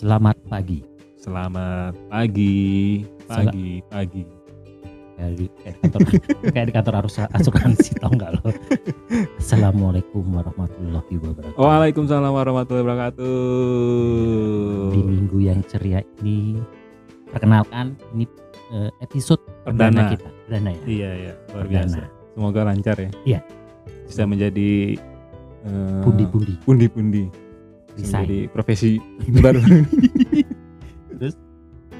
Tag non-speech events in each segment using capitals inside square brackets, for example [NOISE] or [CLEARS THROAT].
Selamat pagi. Selamat pagi, pagi, pagi. Kayak di, [LAUGHS] kayak di kantor, kayak di kantor arus asuransi tau nggak lo? Assalamualaikum warahmatullahi wabarakatuh. Waalaikumsalam warahmatullahi wabarakatuh. Di minggu yang ceria ini, perkenalkan ini eh, episode perdana, Perdana. kita. Perdana ya. Iya, iya, luar Perdana. biasa. Semoga lancar ya. Iya. Bisa menjadi eh, Pundi-pundi. pundi-pundi. Bisa Resign. Menjadi profesi baru. [LAUGHS] Terus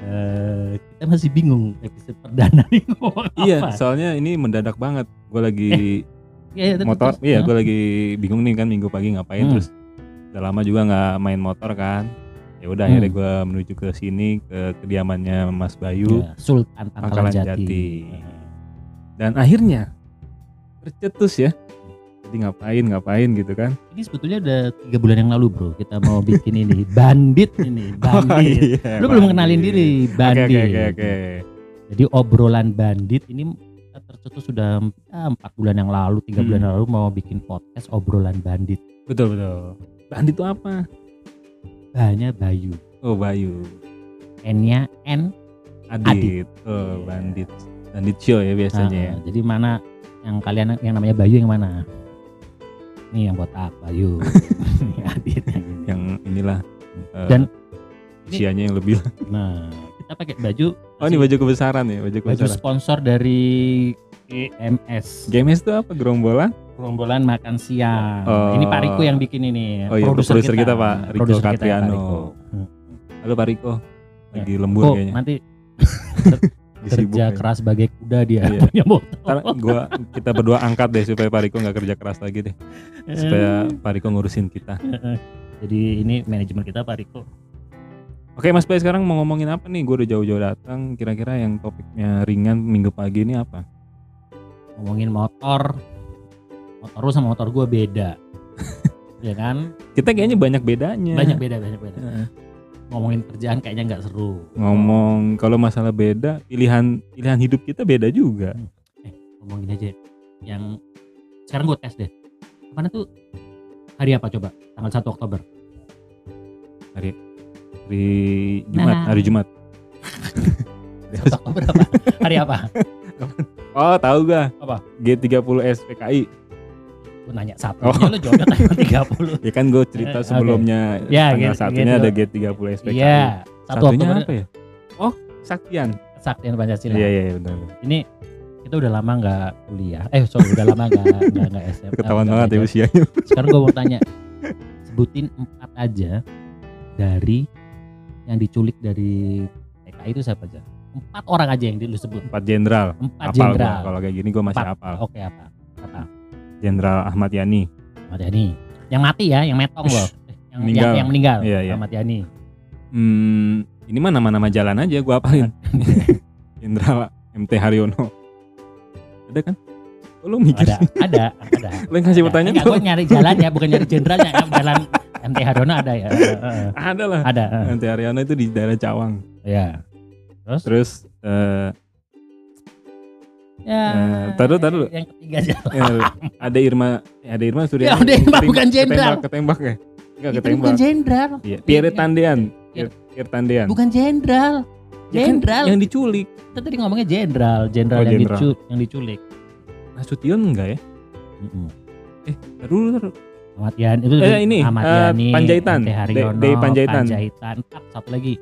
eh, kita masih bingung episode perdana nih ngomong iya, apa. soalnya ini mendadak banget. Gue lagi Iya, terus- motor, terus, iya, eh, gue lagi bingung nih kan minggu pagi ngapain Hmm. terus. Udah lama juga nggak main motor kan. Ya udah Hmm. akhirnya gue menuju ke sini ke kediamannya Mas Bayu. ya, Sultan Pangkalan Pangkalan Jati. Jati. Dan akhirnya tercetus ya. Jadi ngapain ngapain gitu kan? Ini sebetulnya udah tiga bulan yang lalu bro Kita mau bikin ini [LAUGHS] Bandit ini Bandit iya, Lu belum kenalin diri Bandit oke oke oke. Jadi obrolan bandit ini tercetus sudah ya, empat bulan yang lalu, tiga Hmm. bulan yang lalu mau bikin podcast obrolan bandit. Betul betul. Bandit itu apa? Hanya Bayu, Oh Bayu. N-nya N. Adit. Oh Iya. bandit. Bandit show ya biasanya ya. Nah, Jadi mana yang kalian yang namanya Bayu yang mana? Nih yang botak Bayu, Ini Adit yang ini. Yang inilah. eh, Dan usianya yang lebih. nah kita pakai baju. Oh ini baju kebesaran ya baju baju kebesaran. sponsor dari EMS. GMS itu apa? Gerombolan? Gerombolan makan siang. Oh. Ini Pak Riko yang bikin ini. Oh iya, produser kita, Pak Riko Produser kita, Pak Katriano. Riko. Hmm. Halo Pak Riko. Lagi lembur Oh, kayaknya. nanti [LAUGHS] kerja keras sebagai kuda dia Iya. [LAUGHS] punya motor. Ntar gua kita berdua angkat deh supaya Pak Riko nggak kerja keras lagi deh. Supaya Pak Riko ngurusin kita. Jadi ini manajemen kita Pak Riko. Oke Mas Bay sekarang mau ngomongin apa nih? Gue udah jauh-jauh datang. Kira-kira yang topiknya ringan minggu pagi ini apa? Ngomongin motor. Motor lu sama motor gue beda. [LAUGHS] ya kan? Kita kayaknya banyak bedanya. Banyak beda, banyak beda. Ngomongin kerjaan kayaknya nggak seru. Ngomong kalau masalah beda, pilihan pilihan hidup kita beda juga. Ngomongin aja yang sekarang gue tes deh. Mana tuh hari apa coba? Tanggal 1 Oktober. Hari Jumat, Nah. hari Jumat. [LAUGHS] 1 Oktober apa? hari apa? [LAUGHS] Oh, tahu gak? Apa? G30 SPKI. Gue nanya satu. Oh. Ya lu jawabnya tanggal 30. Ya kan gue cerita Eh, sebelumnya Ya, tanggal gitu- satunya gitu. ada G30 SPKI. Iya, 1 Satunya Oktober apa ya? Oh, Saktian. Saktian Pancasila. Iya, iya, benar. Ini kita udah lama nggak kuliah. Eh, sorry, udah lama nggak nggak nggak SMA. [LAUGHS] Ketahuan banget ya usianya. Sekarang gue mau tanya, sebutin empat aja dari yang diculik dari TKI itu siapa aja? Empat orang aja yang lu sebut. Empat jenderal. Empat jenderal. Kalau kayak gini gue masih apal. Oke apa? Apa? Jenderal Ahmad Yani. Ahmad Yani. Yang mati ya, yang metong loh. [LAUGHS] Eh, yang, Meninggal. yang, yang meninggal. Iya, iya. Ahmad Yani. Hmm, ini mah nama-nama jalan aja gue apalin. [LAUGHS] Jenderal MT Haryono. Ada kan? Oh, lu mikir Ada, ada, ada. [LAUGHS] Lu yang kasih pertanyaan Enggak, gue nyari jalan ya, bukan nyari jenderalnya. Jalan MT Haryono ada ya. Heeh. Ada lah. Ada. MT Haryono itu di daerah Cawang. Ya. Terus? Terus eh, Ya. Eh, taruh, taruh. Yang ketiga aja. eh, ada Irma, eh, ada Irma Suryani. Ya, ada Irma, Ketembak- bukan jenderal. Ketembak, ketembak ya? Enggak ketembak. bukan jenderal. Iya, Pierre Iya. Tandean. Pierre, Tandean. Bukan jenderal. Ya kan, Jenderal. yang diculik. Kita tadi ngomongnya jenderal, jenderal Oh, yang, jenderal. dicu- yang diculik. Nasution enggak ya? Mm-mm. Eh, taruh taruh. Ahmad Yani itu Eh, ini, Ahmad eh, Yani, Panjaitan. MT Haryono, D- D Panjaitan. Panjaitan. Empat, satu lagi.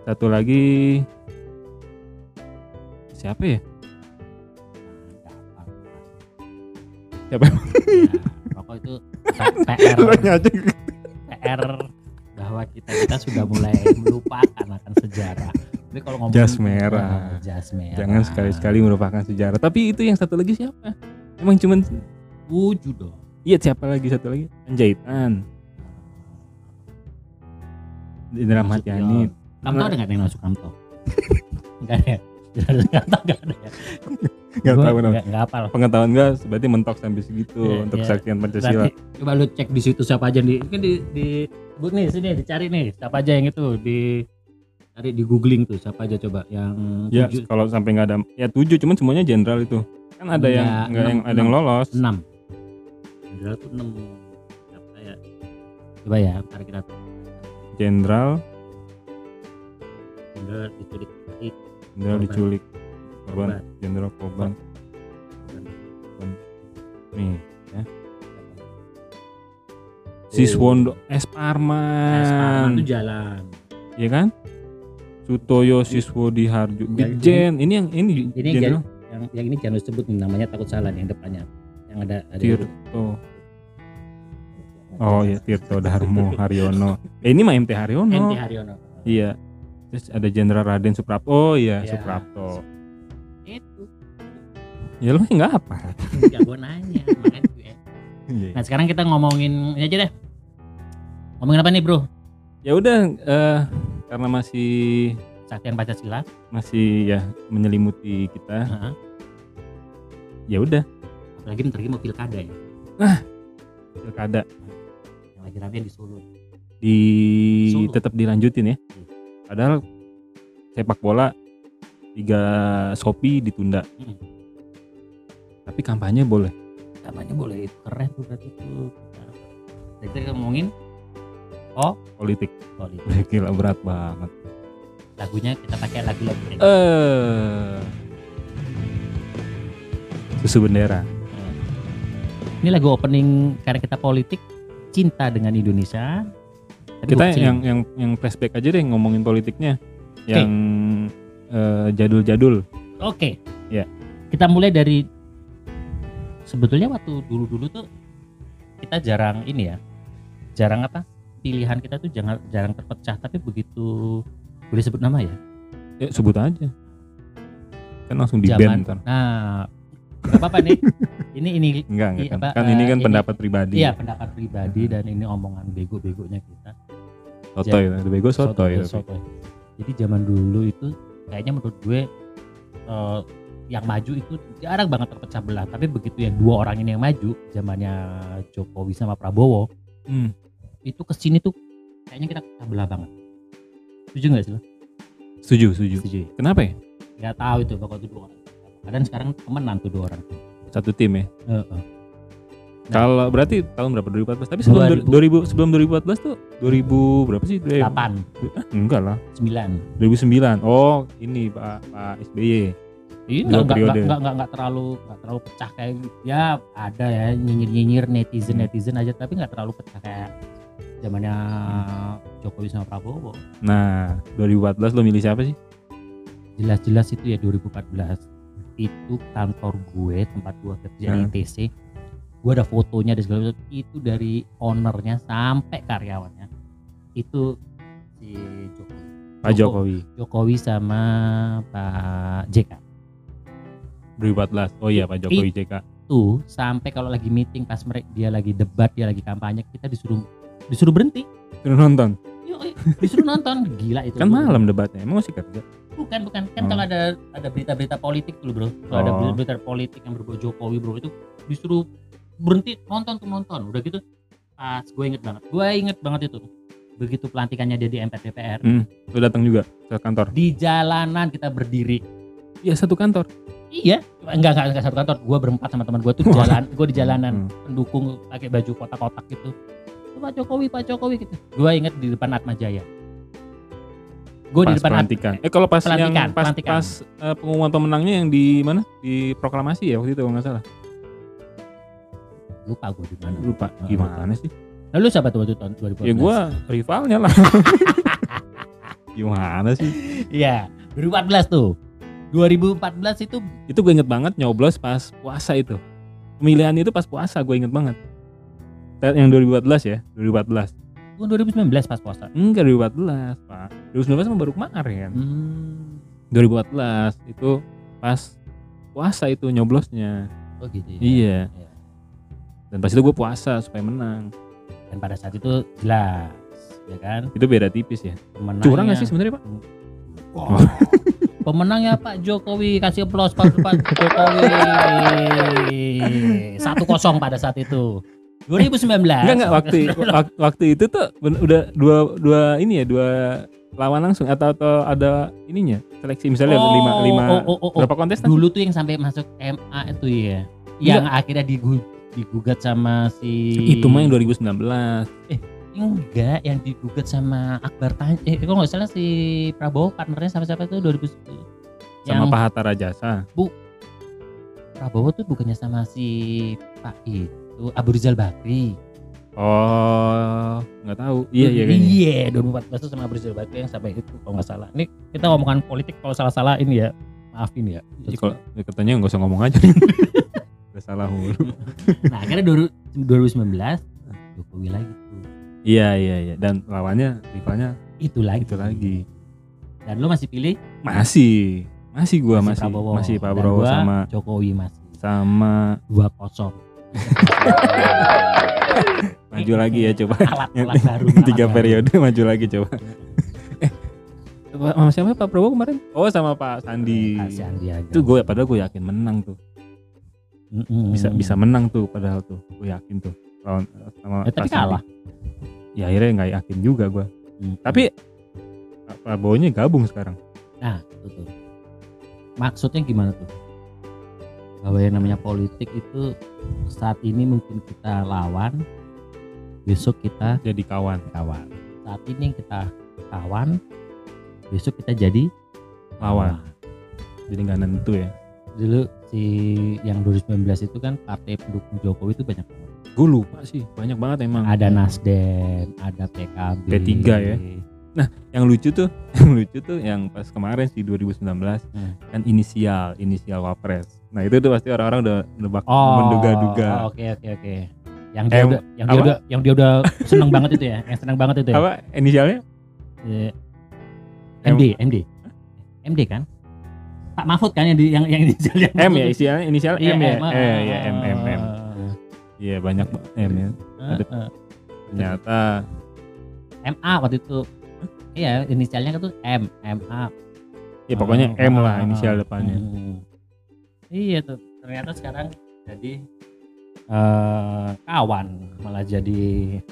Satu lagi siapa ya? Siapa? Ya, pokok itu PR. PR [LAUGHS] bahwa kita kita sudah mulai melupakan akan sejarah. Tapi kalau ngomong Jas merah. Ah, jas merah. Jangan sekali-sekali merupakan sejarah. Tapi itu yang satu lagi siapa? Emang cuman Tujuh dong. iya siapa lagi satu lagi? Panjaitan. Jenderal Ahmad Nasution. Yani. Kamto ada nggak yang masuk Kamto? Enggak [LAUGHS] ada. Ya? Jenderal Kamto nggak ada ya. Enggak Gua tahu nama. nggak nggak hafal. Pengetahuan gue berarti mentok sampai segitu Iya, untuk iya. kesaktian Pancasila. Berarti coba lu cek di situ siapa aja di kan di di sebut nih sini dicari nih siapa aja yang itu di cari di googling tuh siapa aja coba yang Ya tujuh kalau sampai nggak ada ya tujuh cuman semuanya jenderal itu kan ada yang Enggak, nggak yang ada yang lolos enam jenderal tuh enam siapa ya coba ya ntar kita jenderal Jenderal diculik jenderal diculik. Korban. Jenderal korban. Nih ya. Siswondo S Parman Parman itu jalan. ya kan? Sutoyo Siswodi Harjo Ya, Brigjen ini yang ini Ini jenderal Yang yang ini jangan disebut namanya takut salah yang depannya. Yang ada ada Tirto. Oh ya Tirto Darmo Haryono [LAUGHS] eh, ini mah MT Haryono. MT Haryono. iya terus ada Jenderal Raden Suprapto oh iya Ya. Suprapto Itu. ya lu nggak apa Enggak gua nanya, makanya gue. Iya. Nah, sekarang kita ngomongin ini aja deh. Ngomongin apa nih, Bro? ya udah eh, karena masih Saktian Pancasila. masih ya menyelimuti kita Heeh. ya udah Apalagi bentar lagi mau pilkada ya. pilkada Yang lagi rame di Solo. di Solo. tetap dilanjutin ya padahal sepak bola tiga Shopee ditunda. Hmm. tapi kampanye boleh. Namanya boleh. Itu keren tuh berarti tuh. Nah, kita ngomongin oh politik. Politik. [LAUGHS] gila berat banget. Lagunya kita pakai lagu-lagu kayak eh. Susu bendera. Ini lagu opening karena kita politik cinta dengan Indonesia. Kita kecilin. yang yang yang flashback aja deh ngomongin politiknya yang eh, jadul-jadul Oke. Ya. Kita mulai dari sebetulnya waktu dulu-dulu tuh kita jarang ini ya. Jarang apa? Pilihan kita tuh jangan jarang terpecah, tapi begitu boleh sebut nama ya. ya sebut aja kan langsung di Zaman. ban ntar Nah, nggak apa-apa nih. [LAUGHS] Ini ini enggak enggak kan apa, kan ini kan ini- pendapat pribadi iya pendapat pribadi dan ini omongan bego-begonya kita. Sotoy ada bego sotoy tapi. sotoy. Jadi zaman dulu itu kayaknya menurut gue eh, yang maju itu jarang banget terpecah belah. Tapi begitu yang dua orang ini yang maju, zamannya Jokowi sama Prabowo, Hmm. itu ke sini tuh kayaknya kita pecah belah banget. Setuju nggak sih lo? setuju setuju Setuju. ya? kenapa ya Nggak tahu itu pokoknya itu dua orang. Dan sekarang temenan tuh dua orang. satu tim ya Heeh. Nah. kalau berarti tahun berapa 2014 tapi sebelum 2000. 2000 sebelum 2014 tuh 2000 berapa sih Dre? Delapan, Ah, enggak lah sembilan. 2009 oh ini Pak Pak SBY Iya, Dua nggak, nggak, periode. nggak, nggak, nggak terlalu nggak terlalu pecah kayak ya ada ya nyinyir nyinyir netizen netizen aja tapi nggak terlalu pecah kayak zamannya Jokowi sama Prabowo nah 2014 lo milih siapa sih jelas-jelas itu ya 2014 itu kantor gue tempat gue kerja di Hmm. ITC gue ada fotonya dan segala macam. Itu dari ownernya sampai karyawannya. Itu si Jokowi. Pak Joko- Jokowi. Jokowi sama Pak JK. 2014 oh iya Pak Jokowi JK. tuh sampai kalau lagi meeting pas mereka dia lagi debat dia lagi kampanye kita disuruh disuruh berhenti. Suruh nonton? Disuruh nonton. Gila itu. Kan malam debatnya emang masih kerja? Bukan bukan. Kan Oh. kalau ada ada berita-berita politik dulu bro. Kalau ada Oh. berita politik yang berbau Jokowi bro itu disuruh berhenti nonton tuh nonton. Udah gitu pas gue inget banget. Gue inget banget itu. Begitu pelantikannya dia di MPR DPR Hmm. lo datang juga ke kantor? Di jalanan kita berdiri. Iya satu kantor. Iya. Enggak enggak, enggak satu kantor. Gue berempat sama teman gue tuh di jalan gue di jalanan. Hmm. pendukung pakai baju kotak-kotak gitu. Pak Jokowi Pak Jokowi gitu. Gue inget di depan Atma Jaya. Gue di pas depan At- pelantikan. eh kalau pas Pelantikan, yang pas pelantikan. pas eh, pengumuman pemenangnya yang di mana? Di proklamasi ya waktu itu kalau nggak salah lupa gue di mana. Lupa. Gimana sih? Lalu siapa tuh waktu tahun 2014 ya gua rivalnya lah. [LAUGHS] Gimana sih? Iya 2014 tuh. 2014 itu itu gue inget banget nyoblos pas puasa itu. Pemilihan itu pas puasa gue inget banget. Yang 2014 ya 2014 tahun 2019 pas puasa? Enggak 2014 pak. 2019 sama baru kemarin. Hmm. 2014 itu pas puasa itu nyoblosnya. Oh gitu ya? Iya. Iya. Dan pas itu gue puasa supaya menang. Dan pada saat itu jelas ya kan? Itu beda tipis ya. Pemenangnya curang gak sih sebenarnya pak? Wah. pemenangnya Pak Jokowi kasih aplaus Pak, Pak [LAUGHS] Jokowi. Satu kosong pada saat itu. 2019 enggak enggak waktu [LAUGHS] wak- waktu itu tuh udah dua dua ini ya dua lawan langsung atau atau ada ininya? Seleksi misalnya Oh, lima lima oh, oh, oh, oh. berapa kontestan dulu tuh yang sampai masuk MA itu ya. Yang akhirnya digu- digugat sama si itu mah yang 2019 enggak yang digugat sama Akbar Tan eh kalau nggak salah si Prabowo partnernya sama siapa itu 2010 sama yang Pak Hatta Rajasa. Prabowo tuh bukannya sama si Pak itu Abu Rizal Bakri. Oh nggak tahu. Iya iya kayaknya. Iya 2014 tuh sama Abu Rizal Bakri yang sampai itu kalau nggak salah. Ini kita ngomongin politik kalau salah-salah ini ya. Maafin ya. Jadi kalau ya katanya nggak usah ngomong aja [LAUGHS] salah mulu. nah akhirnya dua- 2019 Jokowi lagi tuh. Iya iya iya. Dan lawannya rivalnya itu lagi. itu lagi. Dan lo masih pilih? Masih. Masih gua masih Prabowo. masih Pak Dan Prabowo gua sama Jokowi masih. sama dua kosong. [LAUGHS] Maju lagi ya coba. Alat alat [LAUGHS] baru tiga alat baru. periode maju lagi coba. [LAUGHS] Eh sama siapa Pak Prabowo kemarin? Oh sama Pak Sandi. Ah, si Sandiaga. itu gue padahal gue yakin menang tuh Mm-mm. bisa bisa menang tuh padahal tuh gue yakin tuh. Lawan sama Eh, tapi kalah. ya akhirnya nggak yakin juga gue Mm. tapi Pak Prabowo nya gabung sekarang. Nah itu tuh maksudnya gimana tuh? Bahwa yang namanya politik itu saat ini mungkin kita lawan besok kita jadi kawan. kawan. Saat ini kita kawan besok kita jadi lawan. Jadi nggak nentu ya dulu si yang 2019 itu kan partai pendukung Jokowi itu banyak banget gue lupa sih banyak banget emang ada Nasdem ada PKB P3 ya. yang lucu tuh [LAUGHS] yang lucu tuh yang pas kemarin sih 2019 Hmm. kan inisial inisial wapres nah itu tuh pasti orang-orang udah nebak Oh, menduga-duga Oke oke oke. Yang dia udah yang dia udah yang dia udah seneng banget itu ya, yang seneng banget itu ya. apa inisialnya Eh, MD MD. MD kan? Pak Mahfud kan yang di yang yang inisial yang M ya inisialnya inisial Iya, M ya M, eh ya ah, M M M iya banyak M ya ah, Ada- ah. ternyata MA waktu itu. Iya, inisialnya tuh M, MA. ya pokoknya Ah, M ah, lah ah, inisial ah. depannya Hmm. Iya tuh. Ternyata sekarang jadi eh kawan malah jadi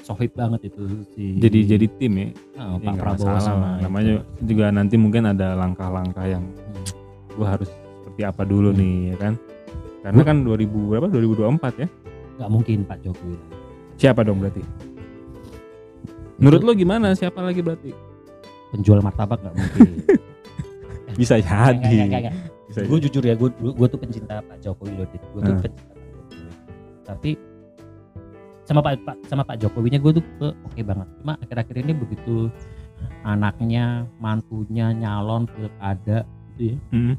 sohib banget itu si jadi jadi tim ya Ah, ya Pak nggak Prabowo sama lah. itu. namanya juga nanti mungkin ada langkah-langkah yang Hmm. Gua harus seperti apa dulu Hmm. nih ya kan? Karena kan 2000 berapa? 2024 ya? Nggak mungkin Pak Jokowi. Siapa dong berarti? Menurut lo gimana? Siapa lagi berarti? Penjual martabak nggak mungkin. [LAUGHS] Bisa jadi. gue jujur ya gue gue tuh pencinta Pak Jokowi loh gue tuh Hmm. pencinta Pak Jokowi. Tapi sama Pak, Pak sama Pak Jokowinya gue tuh oke banget. Cuma akhir-akhir ini begitu anaknya mantunya nyalon pilkada gitu ya Hmm.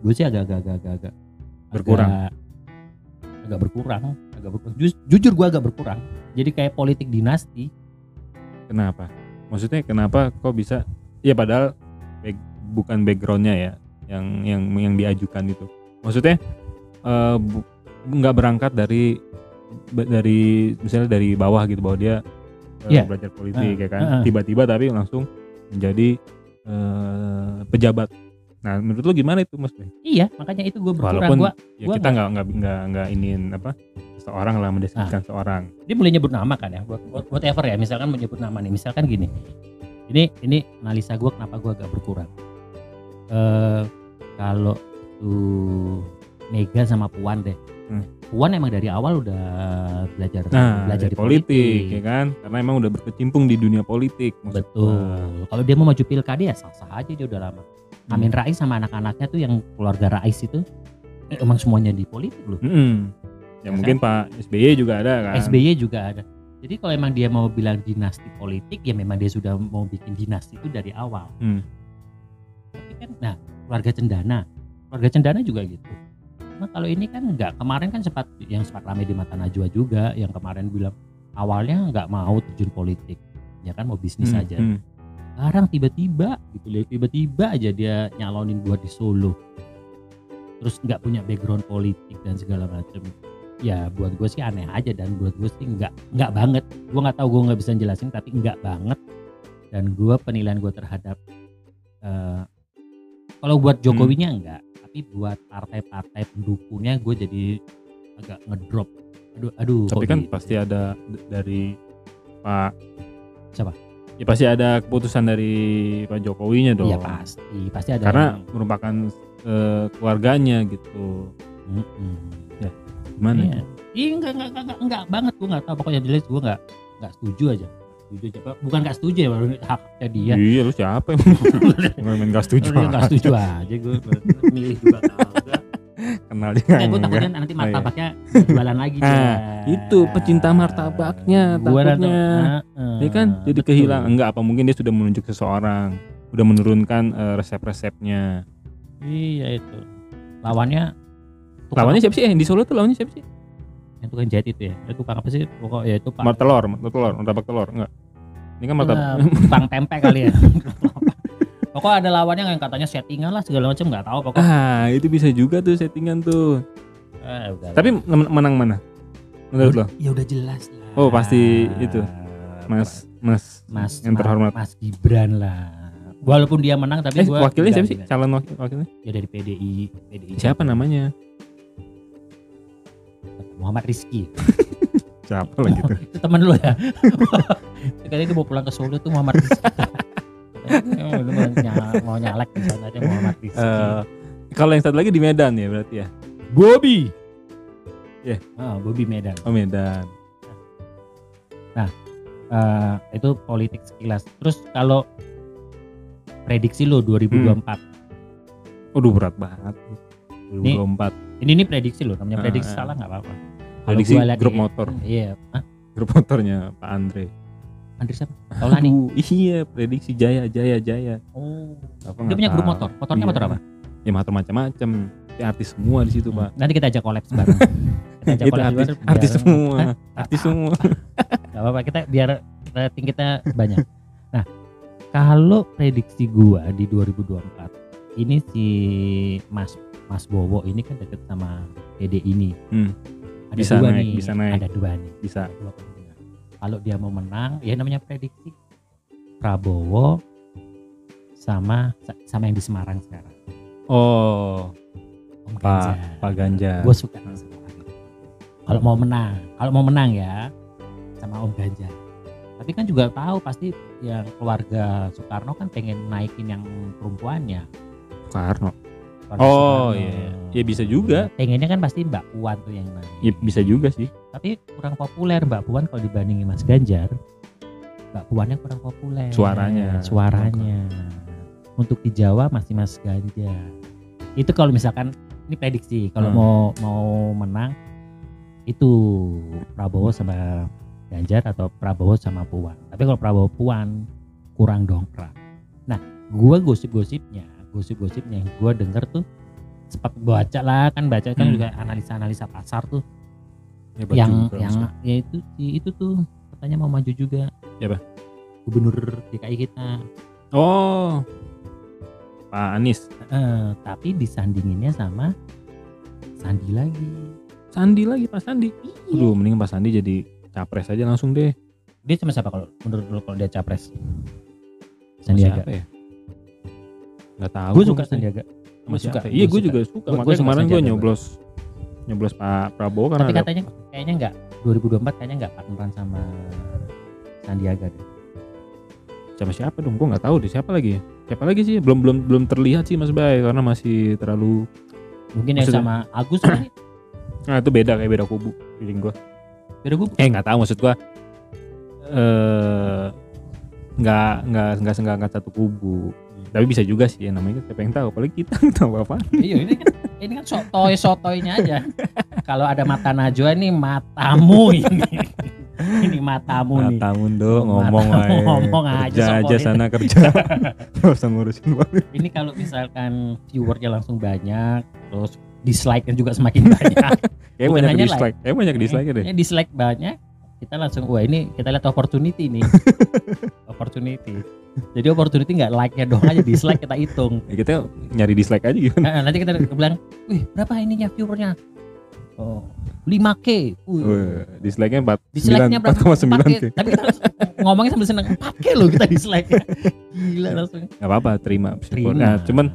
gue sih agak agak agak agak Berkurang. agak, agak berkurang agak berkurang Ju- jujur gue agak berkurang jadi kayak politik dinasti Kenapa? Maksudnya kenapa kok bisa? Ya padahal back- bukan backgroundnya ya yang yang yang diajukan itu. Maksudnya eh, nggak berangkat dari dari misalnya dari bawah gitu bahwa dia eh, Iya. belajar politik Ah, ya kan. ah, ah. Tiba-tiba tapi langsung menjadi eh, pejabat. Nah menurut lu gimana itu mas? Iya makanya itu gue berkurang Walaupun gue ya gua kita nggak nggak nggak nggak iniin apa seorang lah Ah. mendeskripsikan seorang. dia mulai nyebut nama kan ya buat whatever ya misalkan menyebut nama nih misalkan gini ini ini analisa gue kenapa gue agak berkurang eh kalau tuh Mega sama Puan deh Hmm. Puan emang dari awal udah belajar Nah, belajar di politik, ya kan? Karena emang udah berkecimpung di dunia politik. maksud betul gua. kalau dia mau maju pilkada ya sah sah aja dia udah lama. Amin Rais sama anak-anaknya tuh yang keluarga Rais itu eh, emang semuanya di politik loh. Mm-mm. Ya Ya mungkin Pak SBY juga ada kan. SBY juga ada. Jadi kalau emang dia mau bilang dinasti politik ya memang dia sudah mau bikin dinasti itu dari awal. Hmm. tapi kan nah keluarga cendana. Keluarga cendana juga gitu. Nah kalau ini kan enggak kemarin kan sempat yang sempat ramai di mata Najwa juga yang kemarin bilang awalnya nggak mau terjun politik. Ya kan mau bisnis Hmm, aja. hmm. Sekarang tiba-tiba gitu tiba-tiba aja dia nyalonin buat di Solo. Terus nggak punya background politik dan segala macam ya buat gue sih aneh aja dan buat gue sih nggak nggak banget. Gue nggak tahu gue nggak bisa jelasin tapi nggak banget. Dan gue penilaian gue terhadap eh, kalau buat Jokowinya enggak tapi buat partai-partai pendukungnya gue jadi agak ngedrop. Aduh aduh Tapi kan pasti ada dari Pak Siapa? Ya pasti ada keputusan dari Pak Jokowinya dong. Iya pasti pasti ada Karena yang- merupakan eh, keluarganya gitu. Mm-mm. Gimana? Iya. Iya enggak enggak enggak banget gue enggak tahu pokoknya jelas gue enggak enggak setuju aja. setuju coba bukan nggak setuju ya baru haknya dia Iya, lu siapa yang [LAUGHS] nggak main gak setuju? Nggak setuju aja gue milih juga Kenal dia gue takutnya nanti Oh, iya. martabaknya [LAUGHS] jualan lagi dia. itu pecinta martabaknya Gua takutnya. Dia kan jadi betul. kehilangan. Enggak apa mungkin dia sudah menunjuk seseorang, udah menurunkan eh, resep-resepnya. iya itu lawannya tukang- Lawannya siapa sih? Eh, di Solo tuh lawannya siapa sih? yang tukang jahit itu ya itu tukang apa sih pokok ya itu pak Martelor, martelor, martabak telur, enggak. Ini kan martabak. Eh, tukang tempe kali ya [LAUGHS] pokok ada lawannya yang katanya settingan lah segala macam nggak tahu pokok Ah, itu bisa juga tuh settingan tuh. Eh, udah lah. Tapi men- menang mana? Menurut lo? ya udah jelas lah Oh, pasti itu, Mas, Mas, Mas yang Ma- terhormat. Mas Gibran lah walaupun dia menang tapi Eh, gua wakilnya siapa sih? nggak. Calon wakil wakilnya? ya dari PDI PDI Siapa namanya? Muhammad Rizky [LAUGHS] Siapa lagi tuh? [LAUGHS] itu teman lu ya [LAUGHS] kali dia mau pulang ke Solo tuh Muhammad Rizky "Oh, lu mau, ny- mau nyalek di sana aja Muhammad Rizky Eh, kalau yang satu lagi di Medan ya berarti ya? Bobby Ya. Ah, Bobby Medan Oh Medan. Eh, itu politik sekilas terus kalau prediksi lo 2024 Waduh berat banget. Nih, 2024. ini ini prediksi lo namanya prediksi ah. salah nggak apa-apa Prediksi grup di- motor. iya Hah? Grup motornya Pak Andre. Andri siapa Taulani Aduh, iya prediksi Jaya Jaya Jaya. oh Apa dia punya grup motor motornya Iya. motor apa Ya motor macam-macam. Ya, artis semua di situ pak. nanti kita ajak collab [LAUGHS] bareng kita ajak collab artis, bareng, artis biar- semua. Hah? Artis semua. Gak apa-apa kita biar rating kita banyak. Nah, kalau prediksi gua di 2024 ini si Mas Mas Bowo ini kan deket sama Dede ini. Hmm, Ada bisa dua naik, nih, bisa naik. ada dua nih. Bisa. Ada dua. Kalau dia mau menang, ya namanya prediksi Prabowo sama sama yang di Semarang sekarang. Oh, Om Pak Ganjar. Pak Ganjar. Gue suka. Kalau mau menang, kalau mau menang ya sama Om Ganjar. Tapi kan juga tahu pasti yang keluarga Soekarno kan pengen naikin yang perempuannya. Soekarno. Oh Soekarno. iya. Ya bisa juga. Pengennya kan pasti Mbak Puan tuh yang naik. Ya bisa juga sih. Tapi kurang populer Mbak Puan kalau dibandingin Mas Ganjar. Mbak Puannya kurang populer. Suaranya. Suaranya. Untuk di Jawa masih Mas Ganjar. Itu kalau misalkan ini prediksi kalau Hmm. mau mau menang itu Prabowo sama Ganjar atau Prabowo sama Puan. Tapi kalau Prabowo Puan kurang dongkrak. Nah, gua gosip-gosipnya, gosip-gosipnya yang gua denger tuh sempat baca lah kan baca kan Hmm. juga analisa-analisa pasar tuh Hebat yang juga, yang maksudnya. ya itu itu tuh katanya mau maju juga. Siapa? Gubernur DKI kita. Oh. Pak Anies. Eh, tapi disandinginnya sama Sandi lagi. Sandi lagi Pak Sandi. Iya. Aduh, mending Pak Sandi jadi capres aja langsung deh. Dia sama siapa kalau menurut lu kalau dia capres? Sandiaga. Siapa ya? Gak tahu. Gue suka. Sandiaga. Sama siapa? Iya, gua gue juga suka. Gua- Makanya kemarin gue nyoblos nyoblos Pak Prabowo karena Tapi ada katanya kayaknya enggak 2024 kayaknya enggak partneran sama Sandiaga deh. sama siapa dong? Gue nggak tahu deh siapa lagi. ya? Siapa lagi sih? Belum belum belum terlihat sih Mas Bay karena masih terlalu. Mungkin yang sama Agus kali. [CLEARS THROAT] Nah itu beda kayak beda kubu feeling gue. Beda gue. Eh nggak tahu maksud gue. Eh nggak nggak nggak nggak satu kubu. Tapi bisa juga sih ya namanya siapa yang tahu. Apalagi kita [LAUGHS] nggak tahu apa. Iya ini kan ini kan sotoy sotoynya aja. Kalau ada mata Najwa ini matamu ini. ini matamu nih. Mata mundo ngomong Matamu wae. ngomong aja, kerja sok aja politik. sana kerja. Gak usah ngurusin. Ini kalau misalkan viewernya langsung banyak, terus dislike-nya juga semakin banyak. [LAUGHS] Kayak Bukan banyak dislike. Kayak banyak dislike deh. Ini dislike banyak, kita langsung wah ini kita lihat opportunity nih. [LAUGHS] opportunity. Jadi opportunity nggak like-nya doang aja dislike kita hitung. [LAUGHS] Ya, kita nyari dislike aja gimana? Nah, nanti kita bilang, "Wih, berapa ininya viewernya?" Oh, 5K. Wih. Wah, dislike-nya 4 Dislike-nya berapa? 4,9 4K. k. Tapi kita ngomongnya sambil seneng 4K loh kita dislike. Gila langsung. Gak apa-apa, terima. Terima. Nah, cuman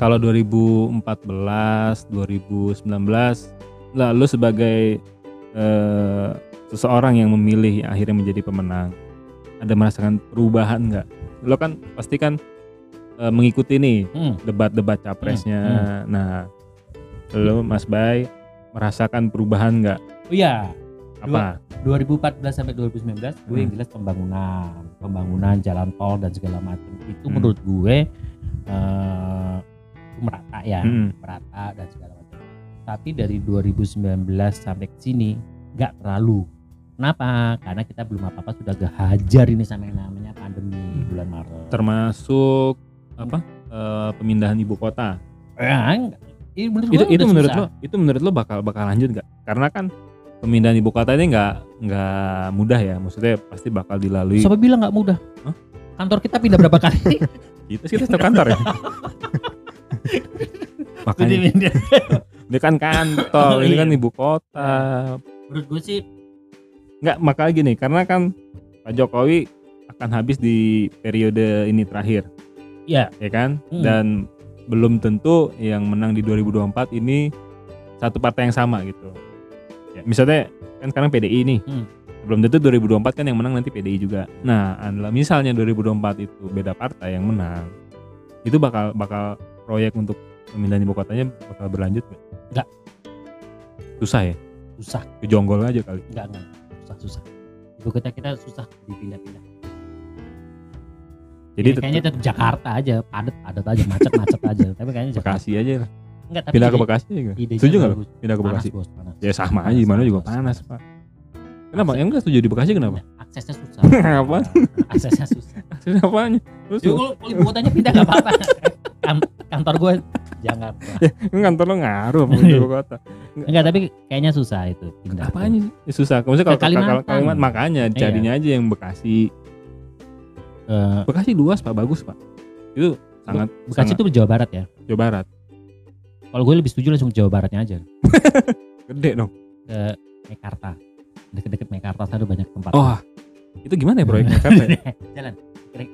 kalau 2014, 2019 lah lu sebagai eh, seseorang yang memilih akhirnya menjadi pemenang ada merasakan perubahan nggak? Lo kan pasti kan eh, mengikuti nih Hmm. debat-debat capresnya. Hmm, Nah, lo Mas Bay merasakan perubahan nggak? Oh iya, Apa? 2014 sampai 2019 gue yang Hmm. jelas pembangunan pembangunan jalan tol dan segala macam itu Hmm. menurut gue itu merata ya Hmm. merata dan segala macam tapi dari 2019 sampai ke sini nggak terlalu kenapa karena kita belum apa apa sudah kehajar ini sama yang namanya pandemi bulan Maret Termasuk apa? eh, pemindahan ibu kota. Ya, menurut itu itu udah menurut susah. lo itu menurut lo bakal bakal lanjut nggak karena kan pemindahan ibu kota ini nggak nggak mudah ya maksudnya pasti bakal dilalui Siapa bilang nggak mudah? Hah? Kantor kita pindah berapa kali? [LAUGHS] kita sih kita setiap kantor ya [LAUGHS] makanya [LAUGHS] ini kan kantor Oh, ini iya. kan ibu kota menurut gue sih nggak makanya gini karena kan Pak Jokowi akan habis di periode ini terakhir. Ya ya kan? Hmm. dan belum tentu yang menang di 2024 ini satu partai yang sama gitu. Ya, misalnya kan sekarang PDI nih. Hmm. belum tentu 2024 kan yang menang nanti PDI juga. Nah misalnya 2024 itu beda partai yang menang itu bakal bakal proyek untuk pemindahan ibu kotanya bakal berlanjut nggak? Nggak. susah ya? Susah. Kejonggol aja kali. Enggak enggak susah. Ibu kota kita susah dipindah-pindah. Jadi Ya, tetep kayaknya tetap Jakarta aja padat padat aja macet macet aja. Tapi kayaknya Jakarta Bekasi aja lah. enggak tapi pindah ke Bekasi aja idenya setuju nggak pindah ke panas Bekasi? Bos panas. Ya sama aja di mana juga bos. panas pak? Kenapa? Yang enggak setuju di Bekasi kenapa? Aksesnya susah. [LAUGHS] Apa? aksesnya susah. [LAUGHS] Maksudnya apanya terus kalau ibu kotanya pindah nggak apa-apa. [LAUGHS] Kan- kantor gue jangan. [LAUGHS] Kan kantor lo ngaruh ibu kota. Enggak tapi kayaknya susah itu pindah apanya? Ya, susah. Maksudnya kalau Kalimantan. kalau Kalimantan makanya Iya. jadinya aja yang Bekasi. Eh, Bekasi luas pak. Bagus pak. Itu sangat Bekasi sangat. itu Jawa Barat ya? Jawa Barat. Kalau gue lebih setuju langsung Jawa Baratnya aja. [LAUGHS] Gede dong. Ke Mekarta. Deket-deket Mekarta sana banyak tempat. Oh itu gimana ya proyeknya [LAUGHS] Karena ya? jalan.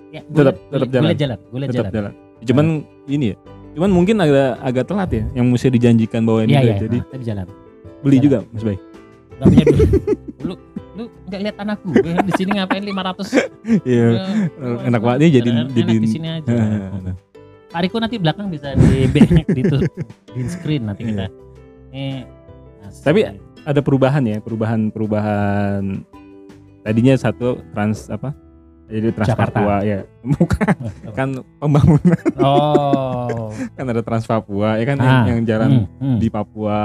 Ya, gue Tetap- tetap gue jalan. liat jalan gue liat jalan. jalan. Cuman ini ya cuman mungkin agak agak telat ya yang mesti dijanjikan bahwa ini iya udah iya jadi nah, tapi jalan. beli jalan. juga Mas Bay. Gak punya duit. [LAUGHS] Lu lu nggak lihat tanah gue di sini ngapain 500 [LAUGHS] iya. Ya, enak banget nih jadi di sini aja. Tariku nanti belakang bisa di [LAUGHS] di, itu, di screen nanti kita. Eh. Iya. Tapi ada perubahan ya perubahan perubahan tadinya satu trans apa jadi trans Jakarta. Papua ya. [LAUGHS] Bukan. Kan pembangunan. Oh. [LAUGHS] Kan ada trans Papua ya kan Ah, yang, yang jalan hmm, hmm. di Papua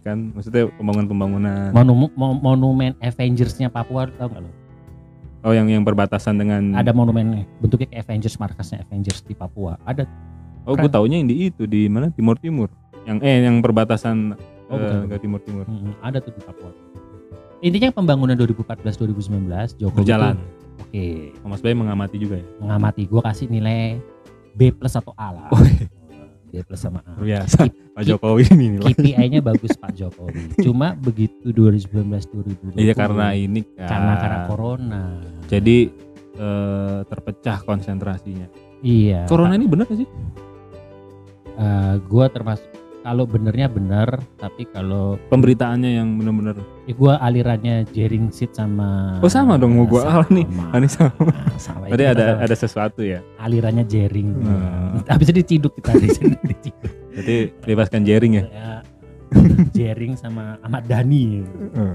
kan. Maksudnya pembangunan pembangunan Monum- mo- monumen Avengersnya Papua tau gak lo? oh yang yang berbatasan dengan Ada monumen bentuknya kayak Avengers markasnya Avengers di Papua. Ada. oh gue taunya yang di itu di mana? Timur Timur. Yang eh yang perbatasan Oh, bukan. ke Timur Timur. Hmm, ada tuh di Papua. Intinya pembangunan 2014 2019 Jokowi berjalan. tuh, Oke, Mas Bay mengamati juga ya mengamati. Gua kasih nilai B plus atau A lah. Oh, B plus sama A. biasa Pak Jokowi ini nilai KPI-nya bagus Pak Jokowi. [LAUGHS] Cuma begitu 2019 2020. iya karena ini kan karena karena corona. jadi eh, terpecah konsentrasinya Iya. corona ini bener gak sih Eh, gua termasuk kalau benernya bener, tapi kalau pemberitaannya yang bener-bener ya gua alirannya jaring seat sama Oh, sama dong, mau gua sama, ala nih. Ini sama. sama. Tadi ada sama. ada sesuatu ya. alirannya jaring. Hmm. Habis itu diciduk kita di sini diciduk. Jadi bebaskan jaring ya. Ya, jaring sama Ahmad Dhani. Hmm.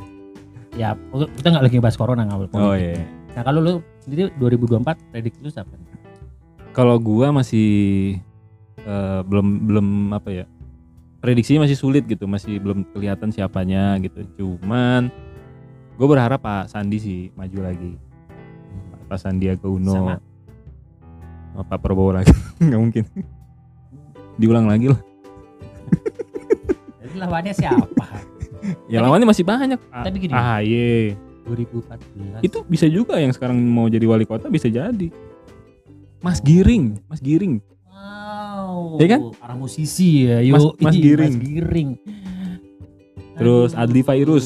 Ya, kita nggak lagi bahas corona ngawal Oh iya. Nah, kalau lu sendiri 2024 prediksi lu siapa? Kalau gua masih eh, belum belum apa ya? Prediksinya masih sulit gitu, masih belum kelihatan siapanya gitu. Cuman gue berharap Pak Sandi sih maju lagi. Pak Sandiaga Uno. Sama. Pak Prabowo lagi. [LAUGHS] Nggak mungkin. Diulang lagi lah. Jadi lawannya siapa? [LAUGHS] Ya Tapi- lawannya masih banyak. Tapi gini. AHY. 2014. itu bisa juga yang sekarang mau jadi wali kota bisa jadi Mas Giring Mas Giring Iya kan? Para musisi ya. Mas- Yo, Mas ih, Giring. Mas Giring. Terus Aduh. Adli Fairuz.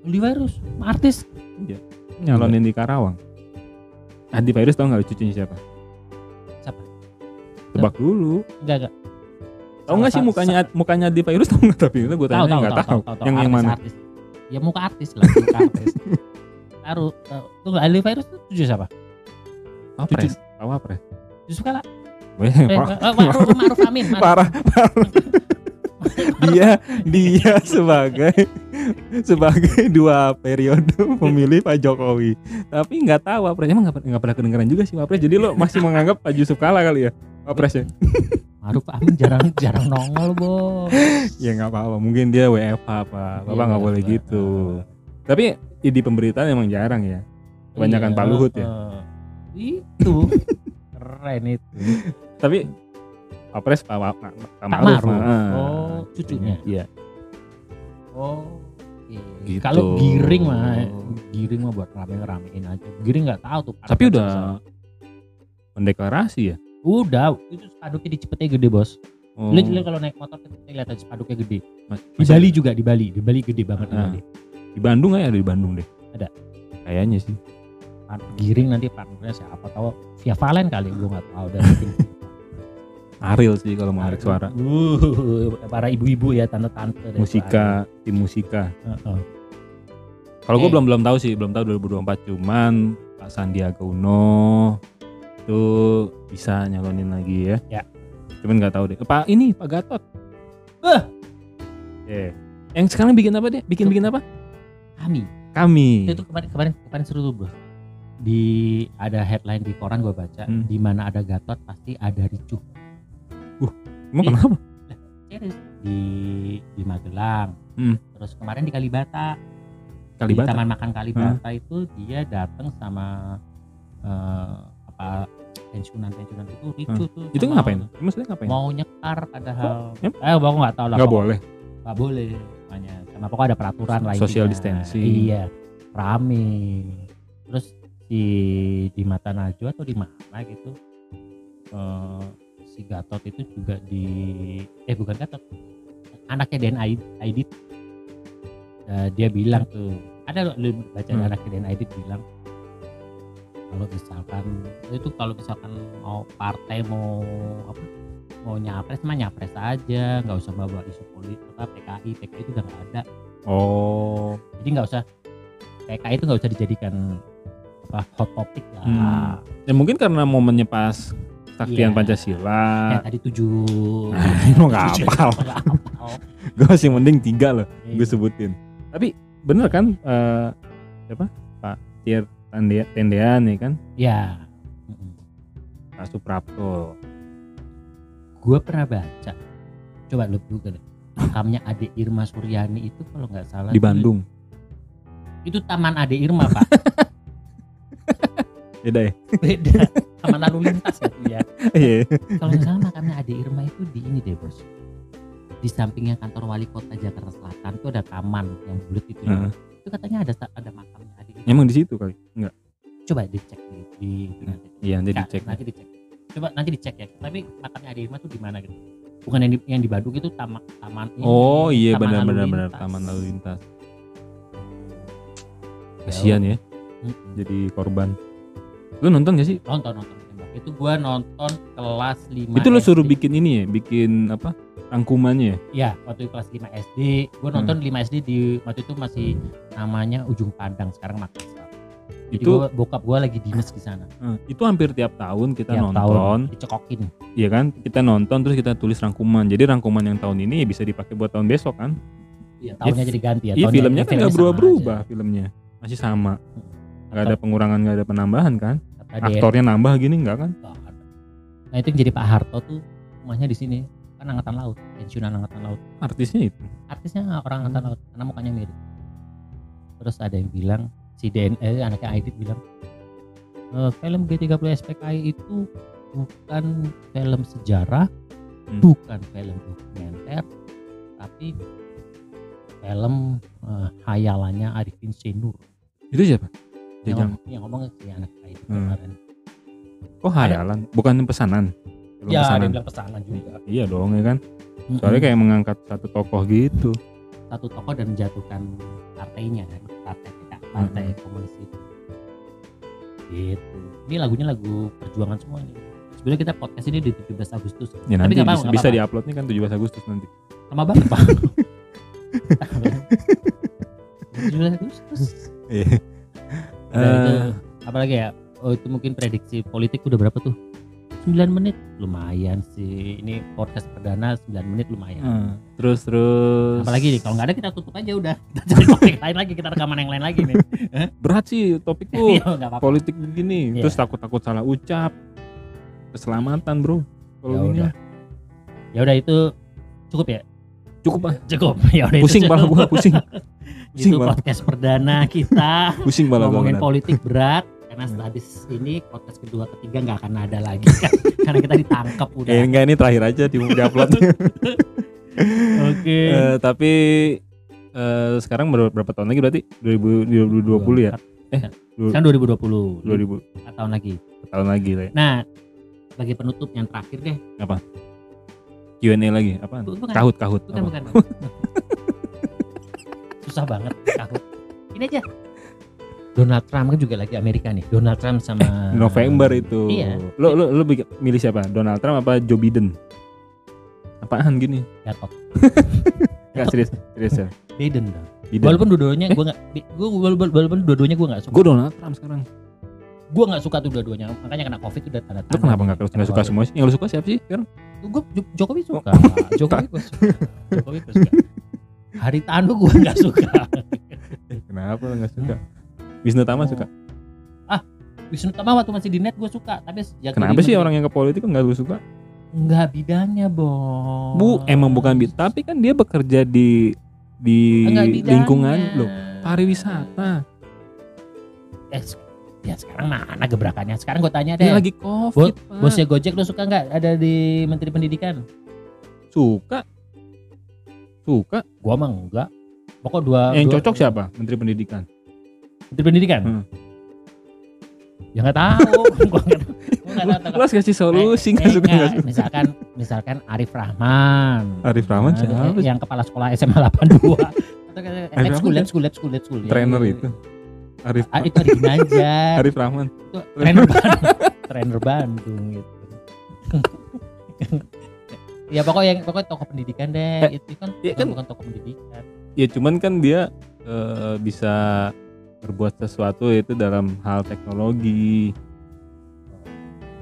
Adli Fairuz, artis. nyalonin di Karawang Adi Virus tau nggak cucunya siapa Siapa? tebak dulu Enggak, enggak. tau nggak sih mukanya mukanya Adi Virus tau nggak tapi itu gue Tahu, tanya tahu, nggak tahu, tahu tahu, tahu, yang yang mana Artis. Ya muka artis lah, muka artis. [LAUGHS] Taruh, tahu. Tunggu, Adli Fairuz itu tujuh siapa? Wapres tahu Wapres Yusuf Kala. Eh, pa- eh, Ma'ruf Ma'ruf Amin. Ma'ruf. parah dia dia sebagai sebagai dua periode pemilih Pak Jokowi. Tapi nggak tahu wapresnya emang nggak pernah kedengeran juga sih wapres jadi lo masih menganggap Pak Yusuf kalah kali ya wapresnya Maruf Amin jarang jarang nongol bos ya nggak apa-apa. Mungkin dia WFH apa bapak Iya, nggak boleh WFH. gitu. Tapi ya, di pemberitaan emang jarang ya. Kebanyakan Iya, Pak Luhut ya. Eh, itu keren itu tapi wapres Pak, Pak, Pak, Pak Pak Maruf Maruf. ah. oh cucunya? Iya. Oh oke. Gitu. kalau giring mah giring mah buat rame-ramein aja. Giring nggak tahu tuh tapi udah selesai. mendeklarasi ya? Udah itu spanduknya di Cipete gede bos. Oh, lu, kalau naik motor kita lihat aja spanduknya gede. Mas- di Bali juga di Bali. Di Bali gede banget di Ah. Bali. Di Bandung ya ada di Bandung deh. Ada. kayaknya sih. Giring nanti partnernya siapa tahu via Valen kali gue nggak tahu. Dan [LAUGHS] Ariel sih kalau mau narik suara Uh, para ibu-ibu ya tante-tante musika tim musika Suara. Heeh. kalau gue Oke. belum belum tahu sih belum tahu 2024 cuman Pak Sandiaga Uno itu bisa nyalonin lagi ya Ya. cuman nggak tahu deh Pak ini Pak Gatot Eh. Eh. yang sekarang bikin apa deh bikin bikin apa kami kami itu kemarin kemarin kemarin seru tuh bro di ada headline di koran gue baca Hmm. di mana ada Gatot pasti ada ricuh emang Ih. kenapa? Serius. di di Magelang. Hmm. terus kemarin di Kalibata. Di Kalibata taman makan Kalibata itu dia datang sama eh, apa pensiunan pensiunan itu ricuh tuh itu ngapain? Maksudnya ngapain? mau nyekar padahal. Em? eh aku nggak tahu lah nggak boleh? nggak boleh makanya sama pokoknya ada peraturan lah Social distancing. iya rame. Terus di di mata Najwa atau di mana gitu? Eh, si Gatot itu juga di eh bukan Gatot anaknya Den Aid- Aidit. Eh, dia bilang tuh ada lu baca Hmm. anaknya Den Aidit bilang kalau misalkan itu kalau misalkan mau partai mau apa mau nyapres mah nyapres aja nggak usah bawa isu politik apa PKI PKI itu udah nggak ada. Oh. Jadi nggak usah PKI itu nggak usah dijadikan apa hot topic lah. Hmm. ya mungkin karena momennya pas Iya. saktian Pancasila. Yang tadi tujuh. [LAUGHS] Nah, itu nggak hafal. [LAUGHS] gue masih mending tiga loh Iya. gue sebutin. Tapi bener kan eh siapa? Pak Tir Tande- Tendean ya kan? Ya Mm-mm. Pak Suprapto. Gue pernah baca. Coba lu juga deh. Makamnya Ade Irma Suryani itu kalau nggak salah di Bandung. Itu Taman Ade Irma pak. [LAUGHS] Beda ya? Beda taman lalu lintas ya Iya. kalau nggak salah makamnya Ade Irma itu di ini deh bos. Di sampingnya kantor wali kota Jakarta Selatan itu ada taman yang bulat itu. Heeh. itu katanya ada ada makamnya Ade Irma. Emang di situ kali? Enggak coba dicek di, di, itu nanti iya nanti Nggak, dicek. nanti dicek. Coba nanti dicek ya. Tapi makamnya Ade Irma tuh di mana gitu? Bukan yang di, yang di Bandung itu taman taman ini, oh iya benar benar benar. taman lalu lintas. Kasihan ya. Mm-mm. jadi korban lu nonton gak sih? Nonton nonton. Tembak. itu gua nonton kelas 5 itu lu suruh bikin ini ya? Bikin apa? Rangkumannya ya? Ya waktu kelas 5 SD gua nonton 5 SD di waktu itu masih namanya ujung pandang sekarang Makassar jadi itu gua, bokap gua lagi dinas di sana. Eh, itu hampir tiap tahun kita Tiap nonton. tahun dicekokin. Iya kan, kita nonton terus kita tulis rangkuman. Jadi rangkuman yang tahun ini bisa dipakai buat tahun besok kan? Iya, tahunnya jadi ganti ya. Iya filmnya kan nggak berubah-berubah filmnya, masih sama. Hmm. Nggak ada pengurangan, nggak ada penambahan kan? Dia, Aktornya nambah gini nggak kan? Nah itu yang jadi Pak Harto tuh rumahnya di sini kan angkatan laut, pensiunan angkatan laut. Artisnya itu. Artisnya orang angkatan Hmm. laut karena mukanya mirip. Terus ada yang bilang si Den eh, anaknya Aidit bilang "Eh, film G30 SPKI itu bukan film sejarah, Hmm. bukan film dokumenter, tapi film eh, hayalannya Arifin Senur. Itu siapa? Yang, Jajang. ngomong- yang ngomong si anak Aidit Hmm. kemarin. Oh hayalan, bukan pesanan. Film Ya, ada pesanan. yang bilang pesanan juga. Iya dong ya kan. Soalnya kayak mengangkat satu tokoh gitu. satu tokoh dan menjatuhkan partainya kan, partai kita, partai komunis itu. Gitu. Ini lagunya lagu perjuangan semua nih. Sebenarnya kita podcast ini di 17 Agustus. Ya Tapi nanti nggak apa-apa, bisa, nggak bisa apa-apa. diuploadnya kan 17 Agustus nanti. Lama banget, Pak. 17 [LAUGHS] Agustus. Iya. Udah itu, apalagi ya? Oh, itu mungkin prediksi politik udah berapa tuh? 9 menit lumayan sih. Ini podcast perdana 9 menit lumayan. Hmm, terus terus Apalagi nih kalau nggak ada kita tutup aja udah. [LAUGHS] Kita cari topik lain lagi, kita rekaman yang lain lagi nih. [LAUGHS] berat sih topikku [LAUGHS] Iya, nggak apa-apa. politik begini Iya. terus takut-takut salah ucap keselamatan bro kalau Ya udah. mah. Ya udah itu cukup ya? Cukup ah Cukup. [LAUGHS] Ya udah pusing malah gua pusing [LAUGHS] pusing Itu malah podcast perdana kita [LAUGHS] pusing malah ngomongin politik berat karena habis ini podcast kedua ketiga nggak akan ada lagi kan karena kita ditangkap udah. Eh, enggak ini terakhir aja di upload Oke. Eh, tapi eh, sekarang berapa, tahun lagi berarti 2000 2020 ya Eh, du- Kan 2020. 2000 4 tahun lagi. tahun lagi lah ya. Nah, sebagai penutup yang terakhir deh. Q&A lagi Bukan, kahut kahut bukan, apa? [LAUGHS] bukan. Susah banget kahut. Ini aja. Donald Trump kan juga lagi Amerika nih. Donald Trump sama [LAUGHS] November itu Iya. lo lo lo milih siapa Donald Trump apa Joe Biden apaan gini Gatot. [LAUGHS] Enggak serius serius ya Biden dong. Biden Walaupun dua-duanya gue nggak, gue walaupun, walaupun dua-duanya gue nggak suka. gue Donald Trump sekarang Gue nggak suka tuh dua-duanya. Makanya kena covid udah tanda lo kenapa nggak nggak suka semua sih yang lo suka siapa sih sekarang Gue Jokowi suka. Jokowi gue suka. Jokowi gue suka. Haritanu gue nggak suka. [LAUGHS] kenapa lo nggak suka Wisnu Tama suka Wisnu Tama waktu masih di net gue suka. Tapi sejak kenapa sih orang yang ke politik nggak lo suka Nggak bidangnya bos. bu emang bukan bid tapi kan dia bekerja di di lingkungan lo pariwisata Eh, ya sekarang mana gebrakannya? Sekarang gue tanya deh. lagi covid Pak. Bosnya Gojek lo suka nggak ada di Menteri Pendidikan? suka suka Gua mah enggak. Pokok dua. yang dua- cocok siapa Menteri Pendidikan Menteri Pendidikan? Hmm. Ya nggak tahu. [LAUGHS] gua nggak tahu. Harus kasih solusi Eh, nggak eh, suka nggak nggak. suka Misalkan misalkan Arif Rahman. Arif Rahman Nah, siapa yang kepala sekolah SMA 82. [LAUGHS] Atau kayak lab Rahman school, lab school, lab school, lab school. Ya, trainer iya. itu Arif Ah, itu Arif Ginanjar. [LAUGHS] Arif Rahman itu trainer Bandung. trainer Bandung gitu. [LAUGHS] ya pokoknya pokoknya tokoh pendidikan deh. Eh, itu kan, bukan, kan. bukan tokoh pendidikan. ya cuman kan dia eh, bisa berbuat sesuatu itu dalam hal teknologi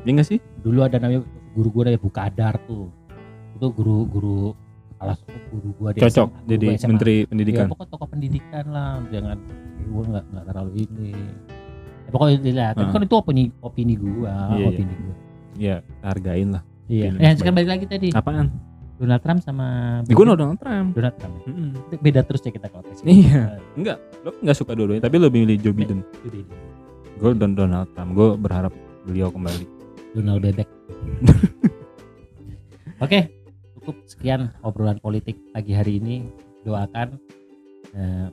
ya nggak sih Dulu ada namanya guru gua dari Bukadar tuh. Itu guru-guru kepala guru gua di cocok SMA, guru jadi gua SMA. menteri Ya, pendidikan pokoknya tokoh pendidikan lah, jangan gue nggak nggak terlalu ini. Ya, pokoknya lah, tapi Ah. kan itu opini opini gua, Iya, iya. opini gua. ya hargain lah Iya. Opini Eh, sekarang balik lagi tadi. apaan Donald Trump sama gue Donald Trump Donald Trump. ya? Mm-mm. Itu Beda terus ya kita kalau kasih. Iya. enggak lo nggak suka dua-duanya tapi lo milih Joe Biden Itu beda. gue don Donald Trump gue berharap beliau kembali Donald Bebek. [LAUGHS] Oke, cukup sekian obrolan politik pagi hari ini. Doakan eh,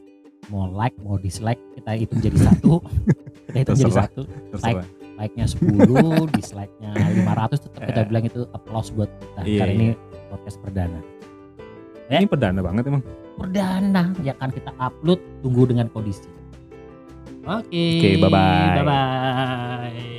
mau like mau dislike kita hitung jadi satu. [LAUGHS] kita hitung jadi satu. terserah Like-nya 10, [LAUGHS] dislike-nya 500 tetap kita Eh. bilang itu applause buat kita Iya, karena iya. ini podcast perdana. Eh. ini perdana banget emang Perdana ya kan kita upload tunggu dengan kondisi. Oke. Oke, bye-bye. Bye bye.